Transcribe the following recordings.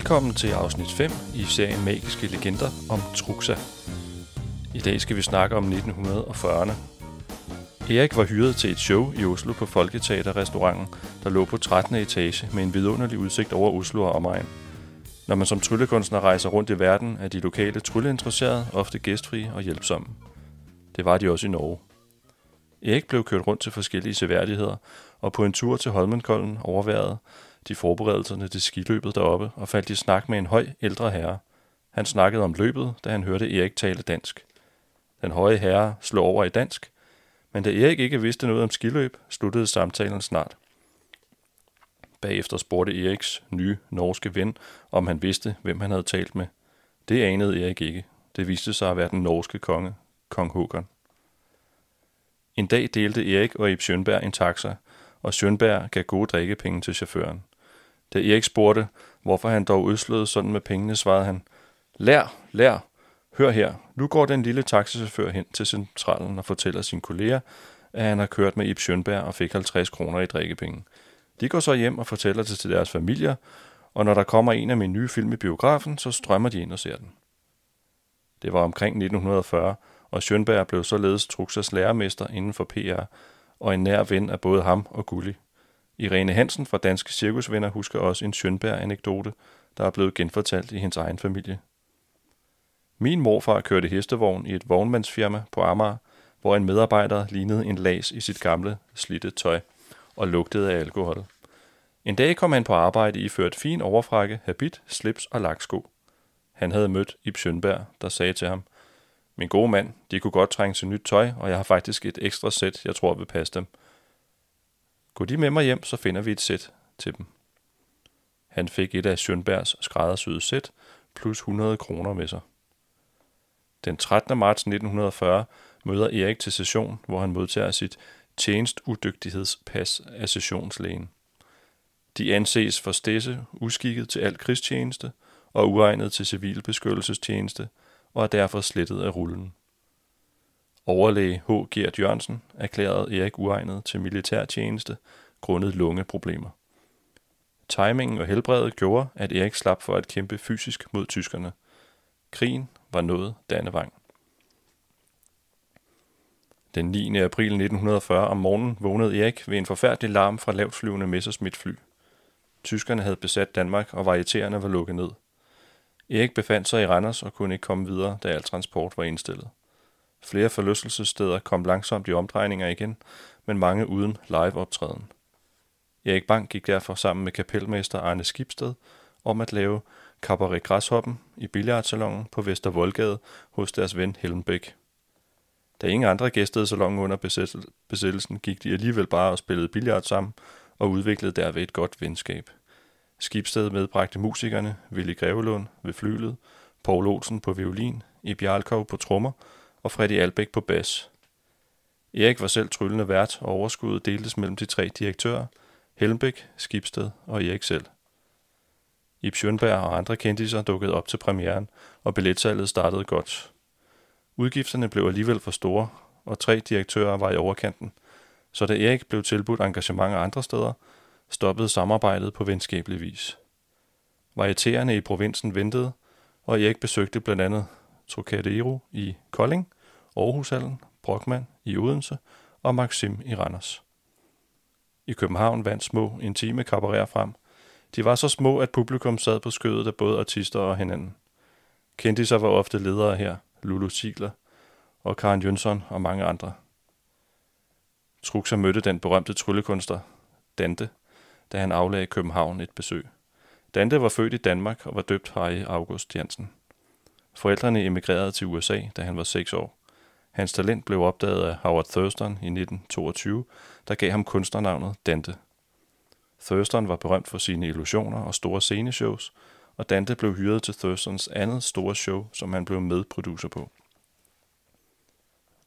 Velkommen til afsnit 5 i serien Magiske Legender om Truxa. I dag skal vi snakke om 1940'erne. Erik var hyret til et show i Oslo på Folketeaterrestauranten, der lå på 13. etage med en vidunderlig udsigt over Oslo og omegn. Når man som tryllekunstner rejser rundt i verden, er de lokale trylleinteresserede ofte gæstfrie og hjælpsomme. Det var de også i Norge. Erik blev kørt rundt til forskellige seværdigheder, og på en tur til Holmenkollen overværede de forberedelserne til skiløbet deroppe og faldt i snak med en høj ældre herre. Han snakkede om løbet, da han hørte Erik tale dansk. Den høje herre slog over i dansk, men da Erik ikke vidste noget om skiløb, sluttede samtalen snart. Bagefter spurgte Eriks nye norske ven, om han vidste, hvem han havde talt med. Det anede Erik ikke. Det viste sig at være den norske konge, kong Håkon. En dag delte Erik og Ib Schønberg en taxa, og Sjønberg gav gode drikkepenge til chaufføren. Da Erik spurgte, hvorfor han dog udsløede sådan med pengene, svarede han, Lær, lær, hør her, nu går den lille taxichauffør hen til centralen og fortæller sine kolleger, at han har kørt med Ib Schønberg og fik 50 kroner i drikkepenge. De går så hjem og fortæller det til deres familier, og når der kommer en af mine nye film i biografen, så strømmer de ind og ser den. Det var omkring 1940, og Schønberg blev således Truxas lærermester inden for PR, og en nær ven af både ham og Gulli. Irene Hansen fra Danske Cirkusvenner husker også en Schønberg-anekdote, der er blevet genfortalt i hendes egen familie. Min morfar kørte hestevogn i et vognmandsfirma på Amager, hvor en medarbejder lignede en las i sit gamle, slidte tøj og lugtede af alkohol. En dag kom han på arbejde i ført fin overfrakke, habit, slips og laksko. Han havde mødt Ib Schønberg, der sagde til ham, Min gode mand, de kunne godt trænge til nyt tøj, og jeg har faktisk et ekstra sæt, jeg tror vil passe dem. Gå de med mig hjem, så finder vi et sæt til dem. Han fik et af Sjønbergs skræddersyede sæt, plus 100 kroner med sig. Den 13. marts 1940 møder Erik til session, hvor han modtager sit tjenestudygtighedspas af sessionslægen. De anses for stedse, uskikket til al krigstjeneste og uegnet til civilbeskyttelsestjeneste, og er derfor slettet af rullen. Overlæge H. Gert Jørgensen erklærede Erik uegnet til militærtjeneste grundet lungeproblemer. Timingen og helbredet gjorde, at Erik slap for at kæmpe fysisk mod tyskerne. Krigen var nået Dannevang. Den 9. april 1940 om morgenen vågnede Erik ved en forfærdelig larm fra lavtflyvende Messerschmitt-fly. Tyskerne havde besat Danmark, og varietererne var lukket ned. Erik befandt sig i Randers og kunne ikke komme videre, da al transport var indstillet. Flere forlystelsessteder kom langsomt i omdrejninger igen, men mange uden live-optræden. Erik Bang gik derfor sammen med kapelmester Arne Skibsted om at lave Cabaret Græshoppen i billiardsalongen på Vestervoldgade hos deres ven Helmbæk. Da ingen andre gæstede salongen under besættelsen, gik de alligevel bare og spillede billard sammen og udviklede derved et godt venskab. Skibsted medbragte musikerne Willy Grevelund ved flylet, Paul Olsen på violin, i Jarlkov på trommer og Freddy Albæk på bas. Erik var selv tryllende vært, og overskuddet deltes mellem de tre direktører, Helmbæk, Skibsted og Erik selv. Ib Schønberg og andre kendiser dukkede op til premieren, og billetsalget startede godt. Udgifterne blev alligevel for store, og tre direktører var i overkanten, så da Erik blev tilbudt engagement andre steder, stoppede samarbejdet på venskabelig vis. Varietererne i provinsen ventede, og Erik besøgte blandt andet Trocadero i Kolding, Aarhushallen, Brockmann i Odense og Maxim i Randers. I København vandt små, intime kabarerer frem. De var så små, at publikum sad på skødet af både artister og hinanden. Kendiser var ofte ledere her, Lulu Sigler og Karen Jønsson og mange andre. Truxa mødte den berømte tryllekunstner, Dante, da han aflagde København et besøg. Dante var født i Danmark og var døbt Harry August Jensen. Forældrene emigrerede til USA, da han var 6 år. Hans talent blev opdaget af Howard Thurston i 1922, der gav ham kunstnernavnet Dante. Thurston var berømt for sine illusioner og store sceneshows, og Dante blev hyret til Thurstons andet store show, som han blev medproducer på.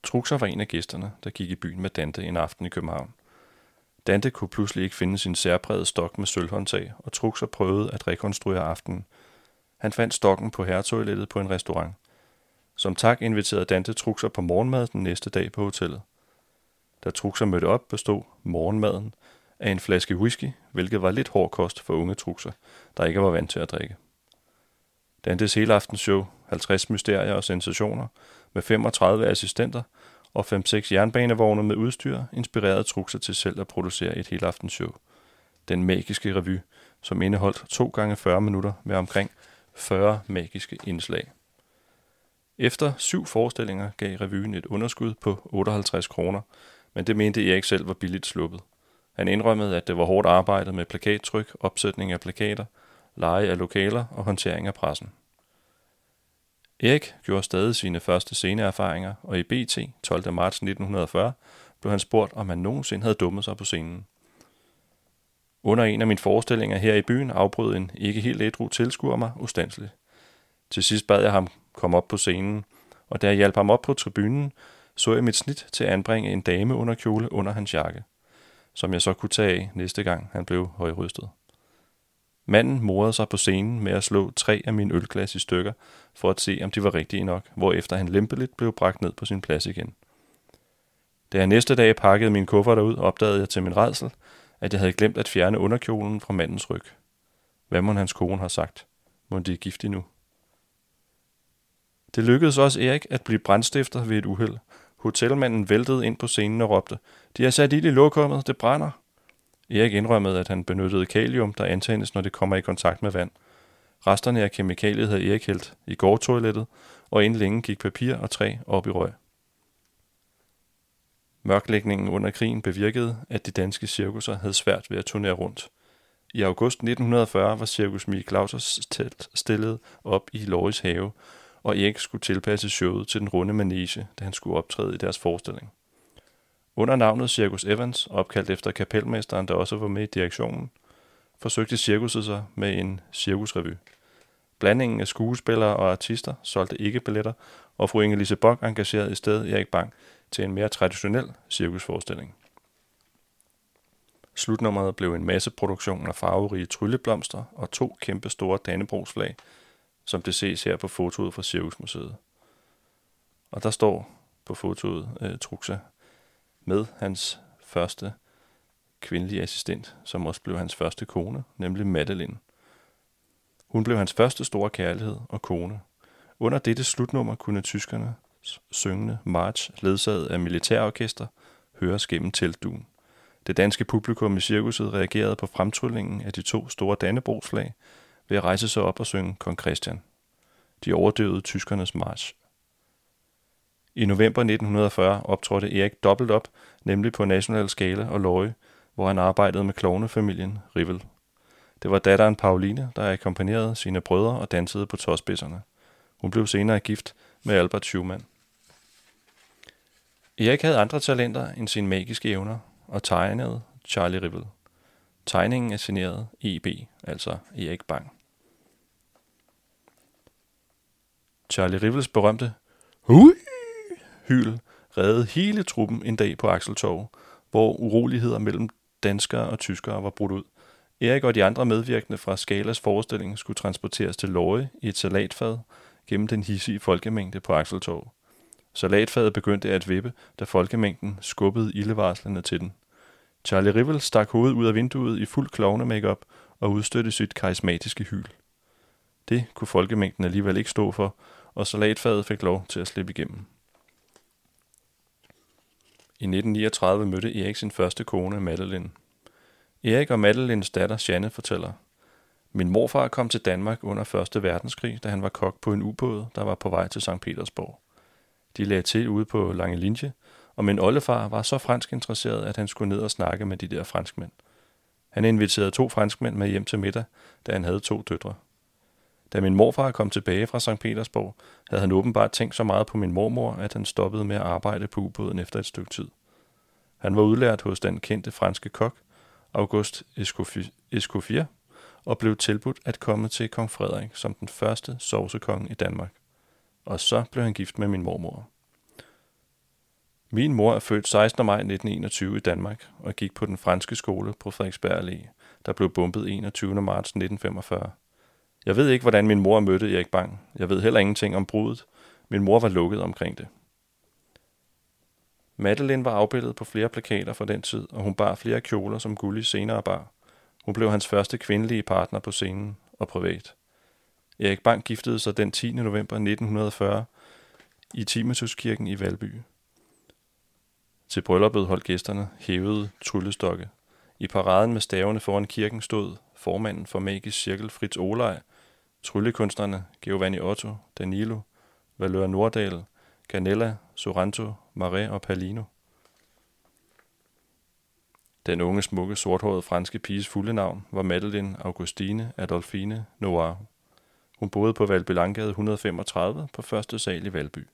Truxer var en af gæsterne, der gik i byen med Dante en aften i København. Dante kunne pludselig ikke finde sin særprægede stok med sølvhåndtag, og Truxer prøvede at rekonstruere aftenen. Han fandt stokken på herretoilettet på en restaurant. Som tak inviterede Dante Truxer på morgenmad den næste dag på hotellet. Da Truxer mødte op, bestod morgenmaden af en flaske whisky, hvilket var lidt hård kost for unge Truxer, der ikke var vant til at drikke. Dantes helaftenshow, 50 mysterier og sensationer, med 35 assistenter og 5-6 jernbanevogne med udstyr, inspirerede Truxer til selv at producere et aftenshow Den magiske revy, som indeholdt 2 gange 40 minutter med omkring 40 magiske indslag. Efter syv forestillinger gav revyen et underskud på 58 kroner, men det mente Erik selv var billigt sluppet. Han indrømmede, at det var hårdt arbejde med plakattryk, opsætning af plakater, leje af lokaler og håndtering af pressen. Erik gjorde stadig sine første sceneerfaringer, og i BT 12. marts 1940 blev han spurgt, om han nogensinde havde dummet sig på scenen. Under en af mine forestillinger her i byen afbrød en ikke helt ædru tilskuer mig ustandsligt. Til sidst bad jeg ham komme op på scenen, og da jeg hjalp ham op på tribunen, så jeg mit snit til at anbringe en dame under kjole under hans jakke, som jeg så kunne tage af næste gang han blev højrystet. Manden morede sig på scenen med at slå tre af mine ølglas i stykker, for at se, om de var rigtige nok, hvorefter han lempeligt blev bragt ned på sin plads igen. Da jeg næste dag pakkede min kuffert ud, opdagede jeg til min redsel, at jeg havde glemt at fjerne underkjolen fra mandens ryg. Hvad må hans kone har sagt? Må de er gift nu? Det lykkedes også Erik at blive brandstifter ved et uheld. Hotelmanden væltede ind på scenen og råbte, de har sat ild i lokummet, det brænder. Erik indrømmede, at han benyttede kalium, der antændes, når det kommer i kontakt med vand. Resterne af kemikaliet havde Erik hældt i gårdtoilettet, og inden længe gik papir og træ op i røg. Mørklægningen under krigen bevirkede, at de danske cirkusser havde svært ved at turnere rundt. I august 1940 var Cirkus Mie Clausers telt stillet op i Loris have, og Erik skulle tilpasse showet til den runde manege, da han skulle optræde i deres forestilling. Under navnet Cirkus Evans, opkaldt efter kapelmesteren, der også var med i direktionen, forsøgte cirkuset sig med en cirkusrevy. Blandingen af skuespillere og artister solgte ikke billetter, og fru Inge-Lise Bock engagerede i stedet Erik Bang til en mere traditionel cirkusforestilling. Slutnummeret blev en masseproduktion af farverige trylleblomster og to kæmpe store dannebrogsflag, som det ses her på fotoet fra Cirkusmuseet. Og der står på fotoet øh, Truxa med hans første kvindelige assistent, som også blev hans første kone, nemlig Madeline. Hun blev hans første store kærlighed og kone. Under dette slutnummer kunne tyskerne syngende march, ledsaget af militærorkester, høres gennem teltduen. Det danske publikum i cirkuset reagerede på fremtryllingen af de to store dannebrogsflag ved at rejse sig op og synge Kong Christian. De overdøvede tyskernes march. I november 1940 optrådte Erik dobbelt op, nemlig på National Skala og Løje, hvor han arbejdede med klovnefamilien Rivel. Det var datteren Pauline, der akkompagnerede sine brødre og dansede på tåspidserne. Hun blev senere gift med Albert Schumann. Erik havde andre talenter end sine magiske evner og tegnede Charlie Rivel. Tegningen er signeret EB, altså Erik Bang. Charlie Rivels berømte Hui! hyl reddede hele truppen en dag på Akseltorv, hvor uroligheder mellem danskere og tyskere var brudt ud. Erik og de andre medvirkende fra Skalas forestilling skulle transporteres til Løje i et salatfad gennem den hissige folkemængde på Akseltorv. Salatfadet begyndte at vippe, da folkemængden skubbede ildevarslende til den. Charlie Rivel stak hovedet ud af vinduet i fuld klovne makeup og udstødte sit karismatiske hyl. Det kunne folkemængden alligevel ikke stå for, og salatfadet fik lov til at slippe igennem. I 1939 mødte Erik sin første kone, Madeline. Erik og Madelines datter, Janne, fortæller. Min morfar kom til Danmark under 1. verdenskrig, da han var kok på en ubåd, der var på vej til St. Petersborg. De lagde til ude på Lange Linje, og min oldefar var så fransk interesseret, at han skulle ned og snakke med de der franskmænd. Han inviterede to franskmænd med hjem til middag, da han havde to døtre. Da min morfar kom tilbage fra St. Petersborg, havde han åbenbart tænkt så meget på min mormor, at han stoppede med at arbejde på ubåden efter et stykke tid. Han var udlært hos den kendte franske kok, August Escoffier, og blev tilbudt at komme til kong Frederik som den første sovsekong i Danmark. Og så blev han gift med min mormor. Min mor er født 16. maj 1921 i Danmark og gik på den franske skole på Frederiksberg Allé, der blev bombet 21. marts 1945. Jeg ved ikke, hvordan min mor mødte Erik Bang. Jeg ved heller ingenting om brudet. Min mor var lukket omkring det. Madeline var afbildet på flere plakater fra den tid, og hun bar flere kjoler, som Gulli senere bar. Hun blev hans første kvindelige partner på scenen og privat. Erik Bang giftede sig den 10. november 1940 i Timatuskirken i Valby. Til brylluppet holdt gæsterne hævede tryllestokke. I paraden med stavene foran kirken stod formanden for Magisk Cirkel Fritz Olej, tryllekunstnerne Giovanni Otto, Danilo, Valør Nordal, Ganella, Sorrento, Marais og Palino. Den unge, smukke, sorthårede franske piges fulde navn var Madeleine Augustine Adolfine Noir. Hun boede på Valbelangade 135 på første sal i Valby.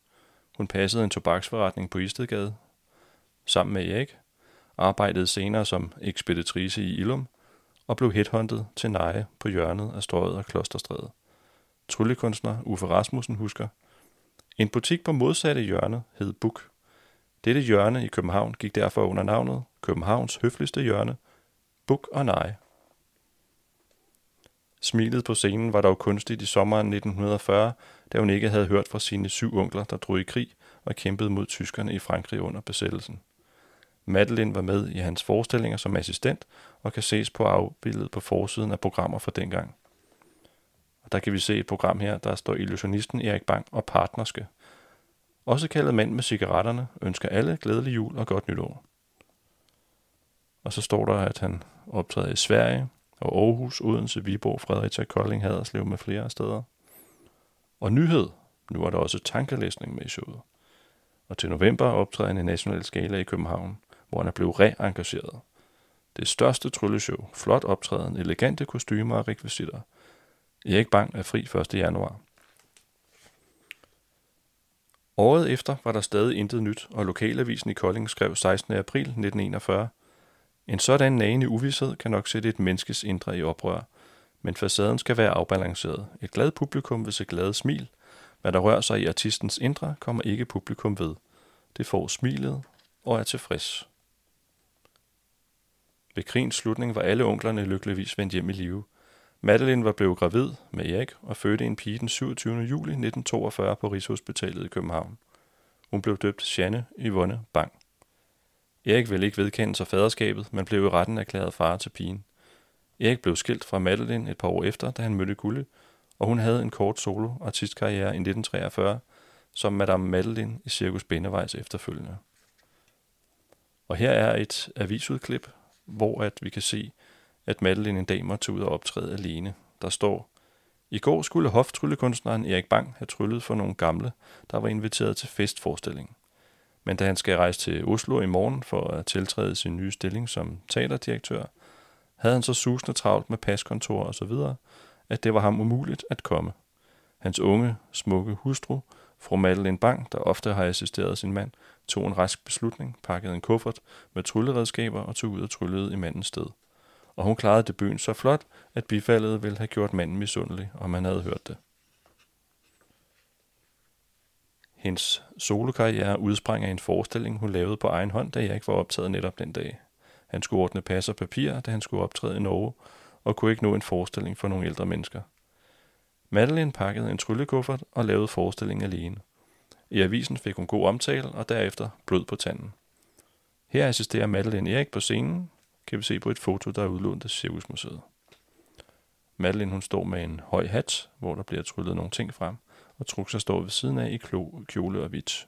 Hun passede en tobaksforretning på Istedgade sammen med Erik, arbejdede senere som ekspeditrice i Ilum og blev headhunted til Neje på hjørnet af Strøget og Klosterstræde. Tryllekunstner Uffe Rasmussen husker, en butik på modsatte hjørne hed Buk. Dette hjørne i København gik derfor under navnet Københavns høfligste hjørne, Buk og Nej. Smilet på scenen var dog kunstigt i sommeren 1940, da hun ikke havde hørt fra sine syv onkler, der drog i krig og kæmpede mod tyskerne i Frankrig under besættelsen. Madeline var med i hans forestillinger som assistent og kan ses på afbildet på forsiden af programmer fra dengang. Og der kan vi se et program her, der står illusionisten Erik Bang og partnerske. Også kaldet mand med cigaretterne, ønsker alle glædelig jul og godt nytår. Og så står der, at han optræder i Sverige, og Aarhus, Odense, Viborg, Fredericia, Kolding, Haderslev med flere steder. Og nyhed, nu er der også tankelæsning med i showet. Og til november optræder han i National Skala i København, hvor han er blevet reengageret. Det største trylleshow, flot optræden, elegante kostymer og rekvisitter. Erik Bang er fri 1. januar. Året efter var der stadig intet nyt, og lokalavisen i Kolding skrev 16. april 1941, en sådan nagende uvidshed kan nok sætte et menneskes indre i oprør, men facaden skal være afbalanceret. Et glad publikum vil se glade smil. Hvad der rører sig i artistens indre, kommer ikke publikum ved. Det får smilet og er tilfreds. Ved krigens slutning var alle onklerne lykkeligvis vendt hjem i live. Madeline var blevet gravid med Erik og fødte en pige den 27. juli 1942 på Rigshospitalet i København. Hun blev døbt Janne Yvonne Bang. Erik ville ikke vedkende sig faderskabet, men blev i retten erklæret far til pigen. Erik blev skilt fra Madeline et par år efter, da han mødte Gulle, og hun havde en kort solo artistkarriere i 1943 som Madame Madeline i Cirkus Bindevejs efterfølgende. Og her er et avisudklip, hvor at vi kan se, at Madeline en dag måtte ud og optræde alene. Der står, i går skulle hoftryllekunstneren Erik Bang have tryllet for nogle gamle, der var inviteret til festforestilling. Men da han skal rejse til Oslo i morgen for at tiltræde sin nye stilling som teaterdirektør, havde han så susende travlt med paskontor og så videre, at det var ham umuligt at komme. Hans unge, smukke hustru, fru Madeleine Bang, der ofte har assisteret sin mand, tog en rask beslutning, pakkede en kuffert med trylleredskaber og tog ud og tryllede i mandens sted. Og hun klarede debuten så flot, at bifaldet ville have gjort manden misundelig, om han havde hørt det. Hendes solokarriere udsprang af en forestilling, hun lavede på egen hånd, da jeg ikke var optaget netop den dag. Han skulle ordne pas og papir, da han skulle optræde i Norge, og kunne ikke nå en forestilling for nogle ældre mennesker. Madeline pakkede en tryllekuffert og lavede forestillingen alene. I avisen fik hun god omtale og derefter blød på tanden. Her assisterer Madeline Erik på scenen, kan vi se på et foto, der er udlånt af Cirkusmuseet. Madeline hun står med en høj hat, hvor der bliver tryllet nogle ting frem, og Truxa står ved siden af i kjole og hvidt.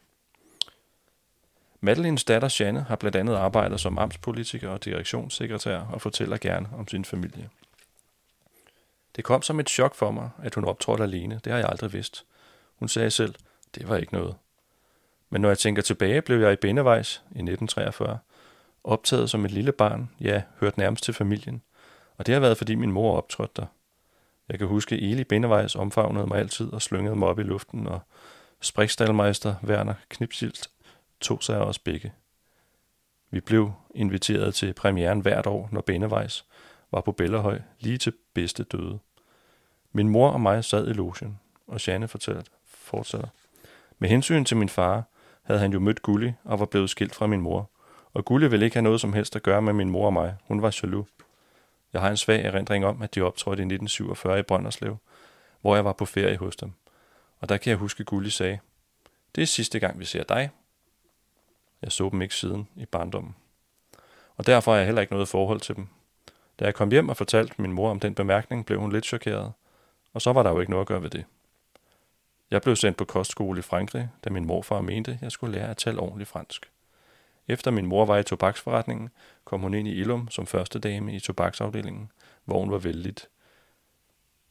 Madelines datter Janne har blandt andet arbejdet som amtspolitiker og direktionssekretær og fortæller gerne om sin familie. Det kom som et chok for mig, at hun optrådte alene. Det har jeg aldrig vidst. Hun sagde selv, det var ikke noget. Men når jeg tænker tilbage, blev jeg i Bindevejs i 1943 optaget som et lille barn, ja, hørt nærmest til familien. Og det har været, fordi min mor optrådte der. Jeg kan huske, Eli Bindevejs omfavnede mig altid og slyngede mig op i luften, og sprikstalmeister Werner Knipsilt tog sig af os begge. Vi blev inviteret til premieren hvert år, når Bindevejs var på Bellerhøj lige til bedste døde. Min mor og mig sad i logen, og Janne fortalte, fortsætter. Med hensyn til min far, havde han jo mødt Gulli og var blevet skilt fra min mor. Og Gulli ville ikke have noget som helst at gøre med min mor og mig. Hun var jaloux. Jeg har en svag erindring om, at de optrådte i 1947 i Brønderslev, hvor jeg var på ferie hos dem. Og der kan jeg huske, Gulli sagde, det er sidste gang, vi ser dig. Jeg så dem ikke siden i barndommen. Og derfor har jeg heller ikke noget forhold til dem. Da jeg kom hjem og fortalte min mor om den bemærkning, blev hun lidt chokeret. Og så var der jo ikke noget at gøre ved det. Jeg blev sendt på kostskole i Frankrig, da min morfar mente, jeg skulle lære at tale ordentligt fransk. Efter min mor var i tobaksforretningen, kom hun ind i Ilum som første dame i tobaksafdelingen, hvor hun var vældig.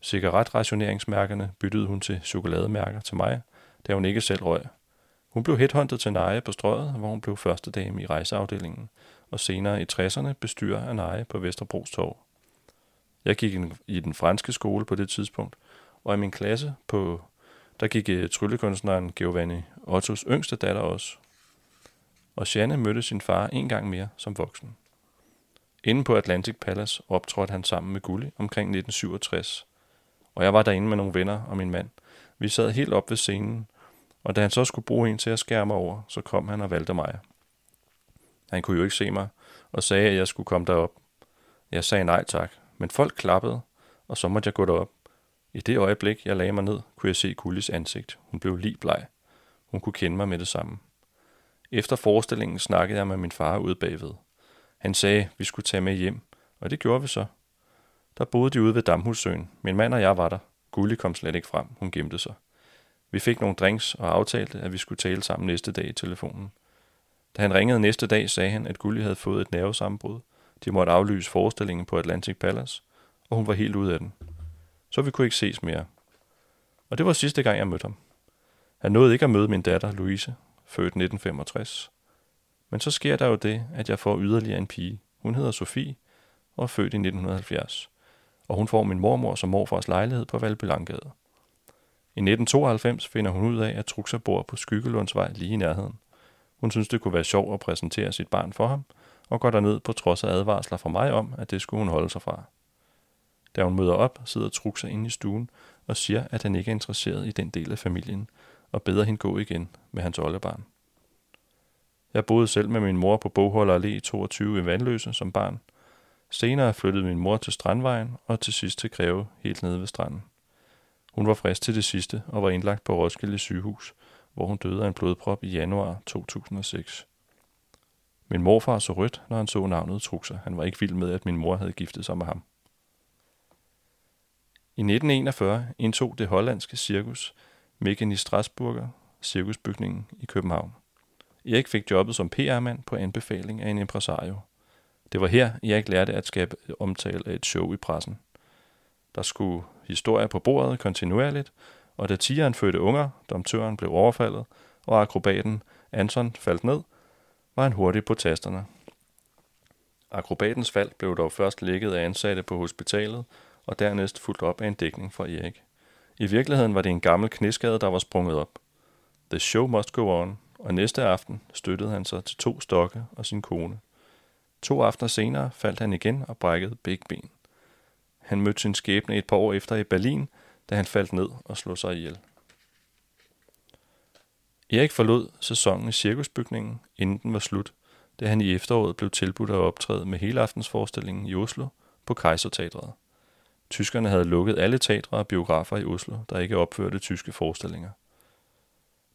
Cigaretrationeringsmærkerne byttede hun til chokolademærker til mig, da hun ikke selv røg. Hun blev headhunted til Neje på strøget, hvor hun blev første dame i rejseafdelingen, og senere i 60'erne bestyrer af Neje på Vesterbros Torv. Jeg gik i den franske skole på det tidspunkt, og i min klasse på der gik øh, tryllekunstneren Giovanni Ottos yngste datter også. Og Janne mødte sin far en gang mere som voksen. Inde på Atlantic Palace optrådte han sammen med Gulli omkring 1967. Og jeg var derinde med nogle venner og min mand. Vi sad helt op ved scenen, og da han så skulle bruge en til at skære mig over, så kom han og valgte mig. Han kunne jo ikke se mig, og sagde, at jeg skulle komme derop. Jeg sagde nej tak, men folk klappede, og så måtte jeg gå derop. I det øjeblik, jeg lagde mig ned, kunne jeg se Gullis ansigt. Hun blev lige bleg. Hun kunne kende mig med det samme. Efter forestillingen snakkede jeg med min far ude bagved. Han sagde, vi skulle tage med hjem, og det gjorde vi så. Der boede de ude ved Damhussøen. Min mand og jeg var der. Gulli kom slet ikke frem. Hun gemte sig. Vi fik nogle drinks og aftalte, at vi skulle tale sammen næste dag i telefonen. Da han ringede næste dag, sagde han, at Gulli havde fået et nervesammenbrud. De måtte aflyse forestillingen på Atlantic Palace, og hun var helt ude af den. Så vi kunne ikke ses mere. Og det var sidste gang, jeg mødte ham. Han nåede ikke at møde min datter, Louise, født 1965. Men så sker der jo det, at jeg får yderligere en pige. Hun hedder Sofie og er født i 1970. Og hun får min mormor som morfars lejlighed på Valbylangade. I 1992 finder hun ud af, at Truxa bor på Skyggelundsvej lige i nærheden. Hun synes, det kunne være sjovt at præsentere sit barn for ham, og går derned på trods af advarsler fra mig om, at det skulle hun holde sig fra. Da hun møder op, sidder Truxa inde i stuen og siger, at han ikke er interesseret i den del af familien, og beder hende gå igen med hans oldebarn. Jeg boede selv med min mor på Bogholder Allé 22 i Vandløse som barn. Senere flyttede min mor til Strandvejen og til sidst til Greve helt nede ved stranden. Hun var frisk til det sidste og var indlagt på Roskilde sygehus, hvor hun døde af en blodprop i januar 2006. Min morfar så rødt, når han så navnet Truxa. Han var ikke vild med, at min mor havde giftet sig med ham. I 1941 indtog det hollandske cirkus Mekani Strasburger cirkusbygningen i København. Erik fik jobbet som PR-mand på anbefaling af en impresario. Det var her, Erik lærte at skabe omtale af et show i pressen. Der skulle historier på bordet kontinuerligt, og da tigeren fødte unger, domtøren blev overfaldet, og akrobaten Anton faldt ned, var han hurtig på tasterne. Akrobatens fald blev dog først lægget af ansatte på hospitalet, og dernæst fuldt op af en dækning fra Erik. I virkeligheden var det en gammel knæskade, der var sprunget op. The show must go on, og næste aften støttede han sig til to stokke og sin kone. To aftener senere faldt han igen og brækkede begge ben. Han mødte sin skæbne et par år efter i Berlin, da han faldt ned og slog sig ihjel. Erik forlod sæsonen i cirkusbygningen, inden den var slut, da han i efteråret blev tilbudt at optræde med hele aftensforestillingen i Oslo på Kejserteatret. Tyskerne havde lukket alle teatre og biografer i Oslo, der ikke opførte tyske forestillinger.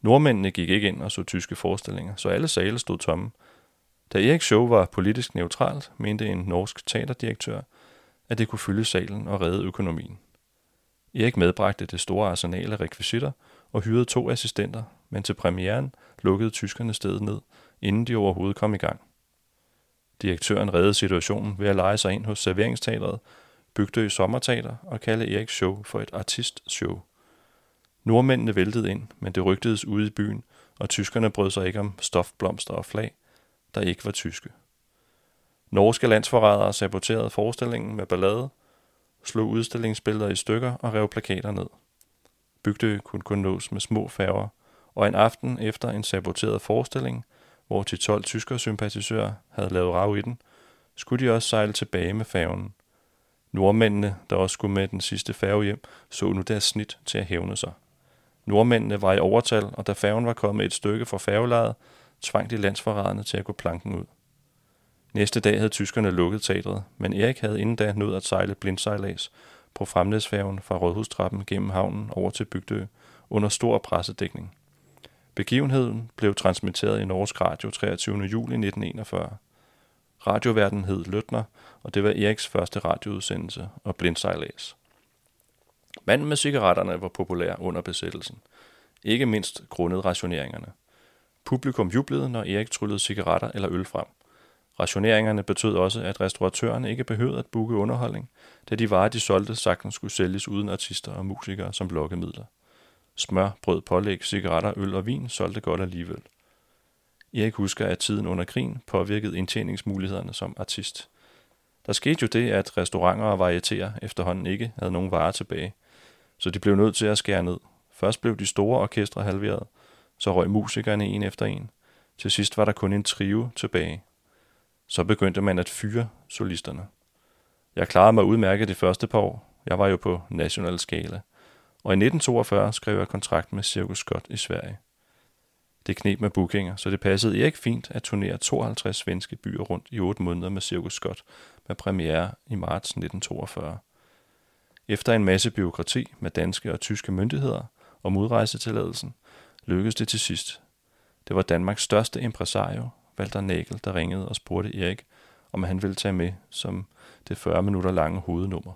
Nordmændene gik ikke ind og så tyske forestillinger, så alle sale stod tomme. Da Erik show var politisk neutralt, mente en norsk teaterdirektør, at det kunne fylde salen og redde økonomien. Erik medbragte det store arsenal af rekvisitter og hyrede to assistenter, men til premieren lukkede tyskerne stedet ned, inden de overhovedet kom i gang. Direktøren reddede situationen ved at lege sig ind hos serveringsteateret Bygdø Sommerteater og kalde Eriks show for et artistshow. Nordmændene væltede ind, men det rygtedes ude i byen, og tyskerne brød sig ikke om stofblomster og flag, der ikke var tyske. Norske landsforrædere saboterede forestillingen med ballade, slog udstillingsbilleder i stykker og rev plakater ned. Bygdø kunne kun nås med små færger, og en aften efter en saboteret forestilling, hvor de 12 tyskere sympatisører havde lavet rav i den, skulle de også sejle tilbage med færgen – Nordmændene, der også skulle med den sidste færge hjem, så nu deres snit til at hævne sig. Nordmændene var i overtal, og da færgen var kommet et stykke fra færgelejet, tvang de landsforræderne til at gå planken ud. Næste dag havde tyskerne lukket teatret, men Erik havde inden da nået at sejle blindsejlads på fremlæsfærgen fra Rådhustrappen gennem havnen over til Bygdø under stor pressedækning. Begivenheden blev transmitteret i Norsk Radio 23. juli 1941. Radioverden hed Løtner, og det var Eriks første radioudsendelse og blindsejlads. Manden med cigaretterne var populær under besættelsen. Ikke mindst grundet rationeringerne. Publikum jublede, når Erik tryllede cigaretter eller øl frem. Rationeringerne betød også, at restauratørerne ikke behøvede at booke underholdning, da de varer, de solgte, sagtens skulle sælges uden artister og musikere som lokkemidler. Smør, brød, pålæg, cigaretter, øl og vin solgte godt alligevel. Erik husker, at tiden under krigen påvirkede indtjeningsmulighederne som artist. Der skete jo det, at restauranter og varieterer efterhånden ikke havde nogen varer tilbage, så de blev nødt til at skære ned. Først blev de store orkestre halveret, så røg musikerne en efter en. Til sidst var der kun en trio tilbage. Så begyndte man at fyre solisterne. Jeg klarede mig udmærket de første par år. Jeg var jo på national skala. Og i 1942 skrev jeg kontrakt med Circus Scott i Sverige. Det knep med bookinger, så det passede ikke fint at turnere 52 svenske byer rundt i 8 måneder med Circus Scott med premiere i marts 1942. Efter en masse byråkrati med danske og tyske myndigheder og modrejsetilladelsen, lykkedes det til sidst. Det var Danmarks største impresario, Walter Nagel, der ringede og spurgte Erik, om han ville tage med som det 40 minutter lange hovednummer.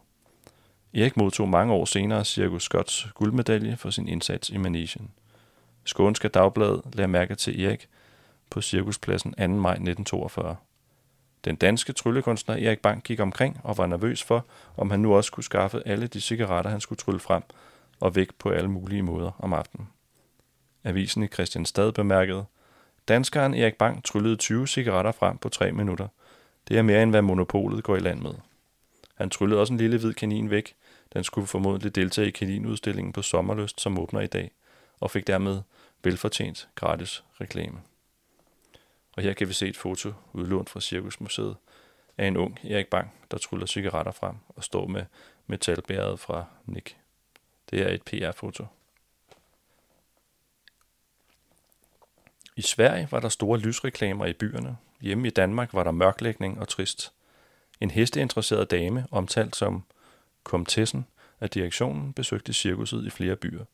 Erik modtog mange år senere Circus Scotts guldmedalje for sin indsats i Manesien. Skånska Dagblad lagde mærke til Erik på Cirkuspladsen 2. maj 1942. Den danske tryllekunstner Erik Bang gik omkring og var nervøs for, om han nu også kunne skaffe alle de cigaretter, han skulle trylle frem og væk på alle mulige måder om aftenen. Avisen i Christianstad bemærkede, Danskeren Erik Bang tryllede 20 cigaretter frem på 3 minutter. Det er mere end hvad monopolet går i land med. Han tryllede også en lille hvid kanin væk. Den skulle formodentlig deltage i kaninudstillingen på Sommerløst, som åbner i dag, og fik dermed velfortjent gratis reklame. Og her kan vi se et foto udlånt fra Cirkusmuseet af en ung Erik Bang, der tryller cigaretter frem og står med metalbæret fra Nick. Det er et PR-foto. I Sverige var der store lysreklamer i byerne. Hjemme i Danmark var der mørklægning og trist. En hesteinteresseret dame, omtalt som komtessen af direktionen, besøgte cirkuset i flere byer.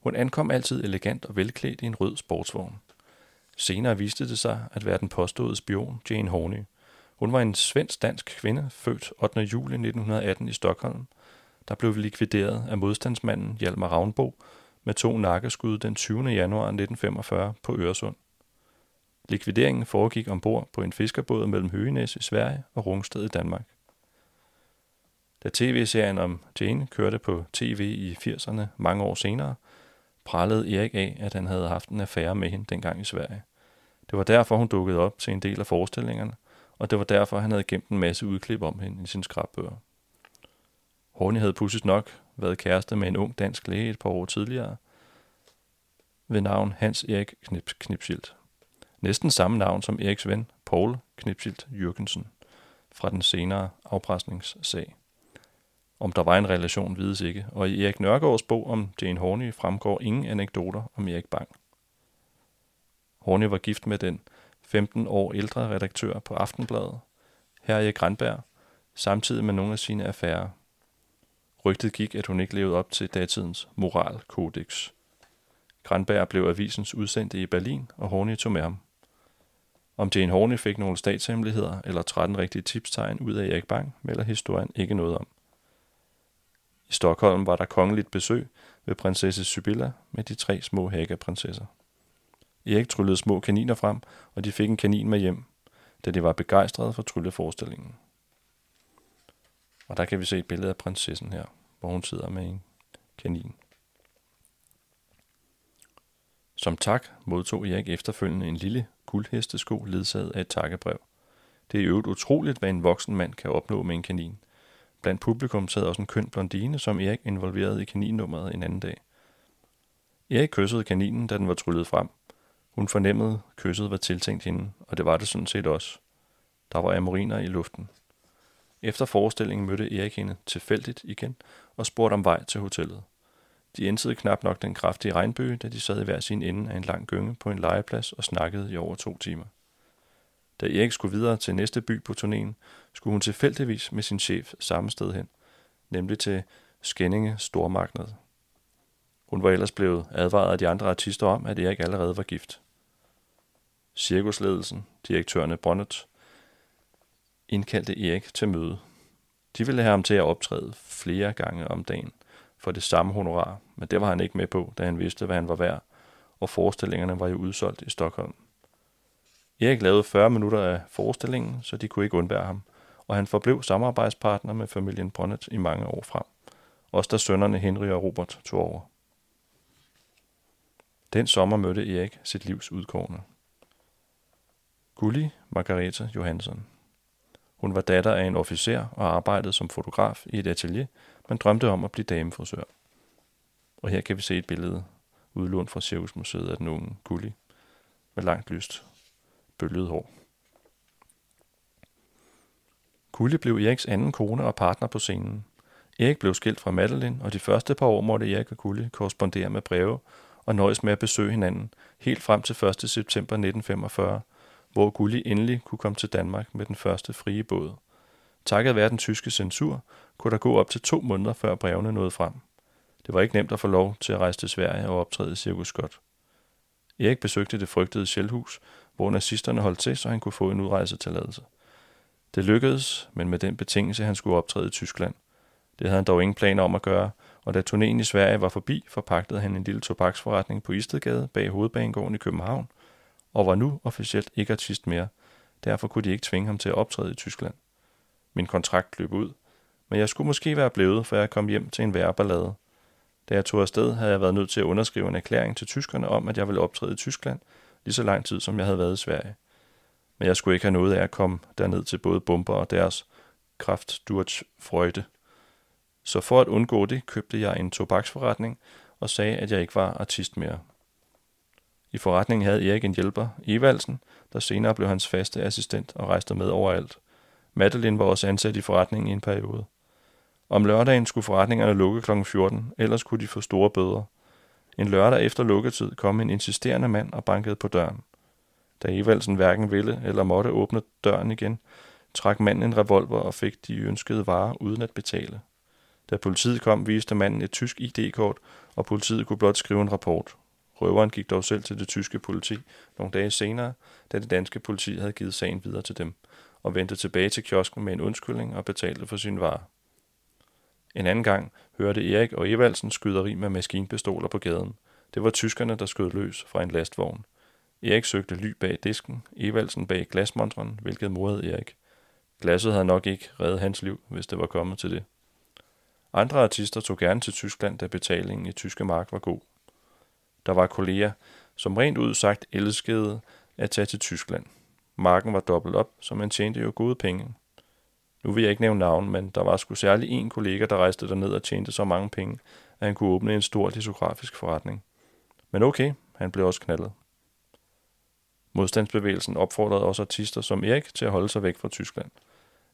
Hun ankom altid elegant og velklædt i en rød sportsvogn. Senere viste det sig at være den påståede spion Jane Horney. Hun var en svensk-dansk kvinde, født 8. juli 1918 i Stockholm, der blev likvideret af modstandsmanden Hjalmar Ravnbo med to nakkeskud den 20. januar 1945 på Øresund. Likvideringen foregik ombord på en fiskerbåd mellem Høgenæs i Sverige og Rungsted i Danmark. Da tv-serien om Jane kørte på tv i 80'erne mange år senere, prallede Erik af, at han havde haft en affære med hende dengang i Sverige. Det var derfor, hun dukkede op til en del af forestillingerne, og det var derfor, han havde gemt en masse udklip om hende i sin skrabbøger. Horny havde pudset nok været kæreste med en ung dansk læge et par år tidligere, ved navn Hans Erik Knips Knipschild. Næsten samme navn som Eriks ven, Paul Knipschild Jørgensen, fra den senere afpresningssag. Om der var en relation, vides ikke, og i Erik Nørgaards bog om Jane Horney fremgår ingen anekdoter om Erik Bang. Horney var gift med den 15 år ældre redaktør på Aftenbladet, Herje Grandberg, samtidig med nogle af sine affærer. Rygtet gik, at hun ikke levede op til datidens moralkodex. Grandberg blev avisens udsendte i Berlin, og Horney tog med ham. Om Jane Horney fik nogle statshemmeligheder eller 13 rigtige tipstegn ud af Erik Bang, melder historien ikke noget om. I Stockholm var der kongeligt besøg ved prinsesse Sibylla med de tre små hækkeprinsesser. Erik tryllede små kaniner frem, og de fik en kanin med hjem, da de var begejstrede for trylleforestillingen. Og der kan vi se et billede af prinsessen her, hvor hun sidder med en kanin. Som tak modtog Erik efterfølgende en lille guldhestesko ledsaget af et takkebrev. Det er i øvrigt utroligt, hvad en voksen mand kan opnå med en kanin. Blandt publikum sad også en køn blondine, som Erik involverede i kaninnummeret en anden dag. Erik kyssede kaninen, da den var tryllet frem. Hun fornemmede, kysset var tiltænkt hende, og det var det sådan set også. Der var amoriner i luften. Efter forestillingen mødte Erik hende tilfældigt igen og spurgte om vej til hotellet. De indsede knap nok den kraftige regnbøge, da de sad i hver sin ende af en lang gynge på en legeplads og snakkede i over to timer. Da Erik skulle videre til næste by på turnéen, skulle hun tilfældigvis med sin chef samme sted hen, nemlig til Skændinge Stormarked. Hun var ellers blevet advaret af de andre artister om, at Erik allerede var gift. Cirkusledelsen, direktørerne Brønnet, indkaldte Erik til møde. De ville have ham til at optræde flere gange om dagen – for det samme honorar, men det var han ikke med på, da han vidste, hvad han var værd, og forestillingerne var jo udsolgt i Stockholm. Erik lavede 40 minutter af forestillingen, så de kunne ikke undvære ham, og han forblev samarbejdspartner med familien Bonnet i mange år frem. Også da sønnerne Henry og Robert tog over. Den sommer mødte Erik sit livs udkårne. Gulli Margareta Johansson. Hun var datter af en officer og arbejdede som fotograf i et atelier, men drømte om at blive damefrisør. Og her kan vi se et billede udlånt fra Cirkusmuseet af den unge Gulli med langt lyst bølget hår. Gulli blev Eriks anden kone og partner på scenen. Erik blev skilt fra Madeline, og de første par år måtte Erik og Gulli korrespondere med breve og nøjes med at besøge hinanden, helt frem til 1. september 1945, hvor Gulli endelig kunne komme til Danmark med den første frie båd. Takket være den tyske censur, kunne der gå op til to måneder før brevene nåede frem. Det var ikke nemt at få lov til at rejse til Sverige og optræde i Cirkus Scott. Erik besøgte det frygtede Sjælhus, hvor nazisterne holdt til, så han kunne få en udrejsetilladelse. Det lykkedes, men med den betingelse, at han skulle optræde i Tyskland. Det havde han dog ingen planer om at gøre, og da turnéen i Sverige var forbi, forpagtede han en lille tobaksforretning på Istedgade bag hovedbanegården i København, og var nu officielt ikke artist mere. Derfor kunne de ikke tvinge ham til at optræde i Tyskland. Min kontrakt løb ud, men jeg skulle måske være blevet, for jeg kom hjem til en værre ballade. Da jeg tog afsted, havde jeg været nødt til at underskrive en erklæring til tyskerne om, at jeg ville optræde i Tyskland, lige så lang tid som jeg havde været i Sverige. Men jeg skulle ikke have noget af at komme derned til både bomber og deres kraft frøjte. Så for at undgå det, købte jeg en tobaksforretning og sagde, at jeg ikke var artist mere. I forretningen havde Erik en hjælper, Evaldsen, der senere blev hans faste assistent og rejste med overalt. Madeline var også ansat i forretningen i en periode. Om lørdagen skulle forretningerne lukke kl. 14, ellers kunne de få store bøder. En lørdag efter lukketid kom en insisterende mand og bankede på døren. Da Evaldsen hverken ville eller måtte åbne døren igen, trak manden en revolver og fik de ønskede varer uden at betale. Da politiet kom, viste manden et tysk ID-kort, og politiet kunne blot skrive en rapport. Røveren gik dog selv til det tyske politi nogle dage senere, da det danske politi havde givet sagen videre til dem, og vendte tilbage til kiosken med en undskyldning og betalte for sin varer. En anden gang hørte Erik og Evaldsen skyderi med maskinpistoler på gaden. Det var tyskerne, der skød løs fra en lastvogn. Erik søgte ly bag disken, Evaldsen bag glasmontren, hvilket morede Erik. Glasset havde nok ikke reddet hans liv, hvis det var kommet til det. Andre artister tog gerne til Tyskland, da betalingen i tyske mark var god. Der var kolleger, som rent ud sagt elskede at tage til Tyskland. Marken var dobbelt op, så man tjente jo gode penge. Nu vil jeg ikke nævne navn, men der var sgu særlig en kollega, der rejste derned og tjente så mange penge, at han kunne åbne en stor diskografisk forretning. Men okay, han blev også knaldet. Modstandsbevægelsen opfordrede også artister som Erik til at holde sig væk fra Tyskland.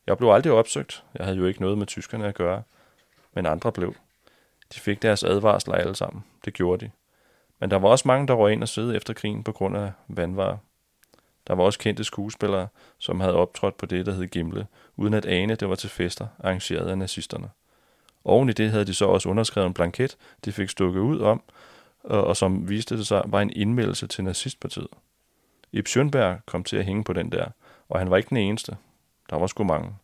Jeg blev aldrig opsøgt. Jeg havde jo ikke noget med tyskerne at gøre. Men andre blev. De fik deres advarsler alle sammen. Det gjorde de. Men der var også mange, der røg ind og sidde efter krigen på grund af vandvarer. Der var også kendte skuespillere, som havde optrådt på det, der hed Gimle, uden at ane, det var til fester, arrangeret af nazisterne. Oven i det havde de så også underskrevet en blanket, de fik stukket ud om, og, som viste det sig, var en indmeldelse til nazistpartiet. Ib Schønberg kom til at hænge på den der, og han var ikke den eneste. Der var sgu mange.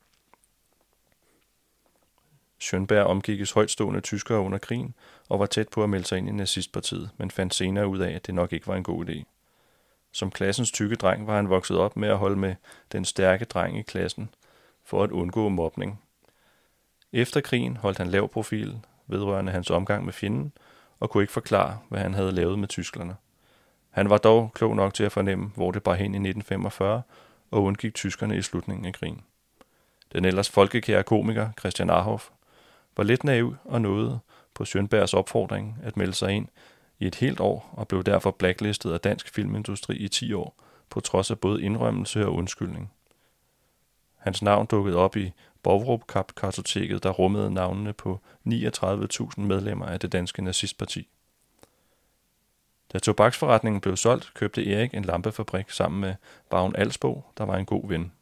Schönberg omgikkes højtstående tyskere under krigen og var tæt på at melde sig ind i nazistpartiet, men fandt senere ud af, at det nok ikke var en god idé. Som klassens tykke dreng var han vokset op med at holde med den stærke dreng i klassen for at undgå mobning. Efter krigen holdt han lav profil vedrørende hans omgang med fjenden og kunne ikke forklare, hvad han havde lavet med tyskerne. Han var dog klog nok til at fornemme, hvor det bar hen i 1945 og undgik tyskerne i slutningen af krigen. Den ellers folkekære komiker Christian Arhoff var lidt naiv og nåede på Sjønbergs opfordring at melde sig ind i et helt år og blev derfor blacklistet af dansk filmindustri i 10 år, på trods af både indrømmelse og undskyldning. Hans navn dukkede op i Bovrup kartoteket der rummede navnene på 39.000 medlemmer af det danske nazistparti. Da tobaksforretningen blev solgt, købte Erik en lampefabrik sammen med Bagen Alsbo, der var en god ven.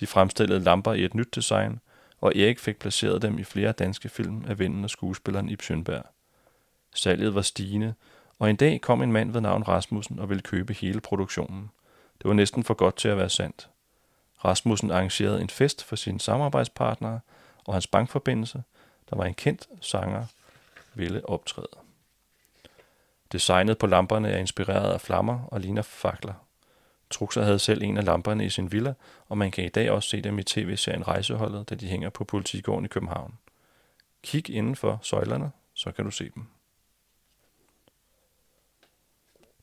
De fremstillede lamper i et nyt design, og Erik fik placeret dem i flere danske film af vennen og skuespilleren Ib Schønberg. Salget var stigende, og en dag kom en mand ved navn Rasmussen og ville købe hele produktionen. Det var næsten for godt til at være sandt. Rasmussen arrangerede en fest for sine samarbejdspartnere og hans bankforbindelse. Der var en kendt sanger ville optræde. Designet på lamperne er inspireret af flammer og ligner fakler. Truxer havde selv en af lamperne i sin villa, og man kan i dag også se dem i tv-serien Rejseholdet, da de hænger på politigården i København. Kig inden for søjlerne, så kan du se dem.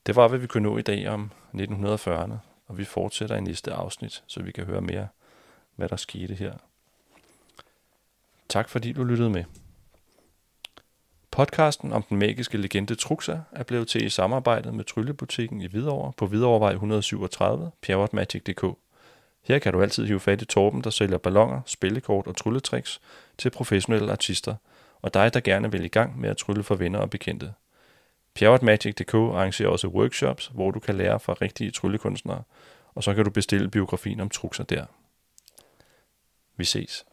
Det var, hvad vi kunne nå i dag om 1940'erne, og vi fortsætter i næste afsnit, så vi kan høre mere, hvad der skete her. Tak fordi du lyttede med. Podcasten om den magiske legende Truxa er blevet til i samarbejdet med Tryllebutikken i Hvidovre på Hvidovrevej 137, pjerrotmagic.dk. Her kan du altid hive fat i Torben, der sælger ballonger, spillekort og trylletricks til professionelle artister, og dig, der gerne vil i gang med at trylle for venner og bekendte. Pjerrotmagic.dk arrangerer også workshops, hvor du kan lære fra rigtige tryllekunstnere, og så kan du bestille biografien om trukser der. Vi ses.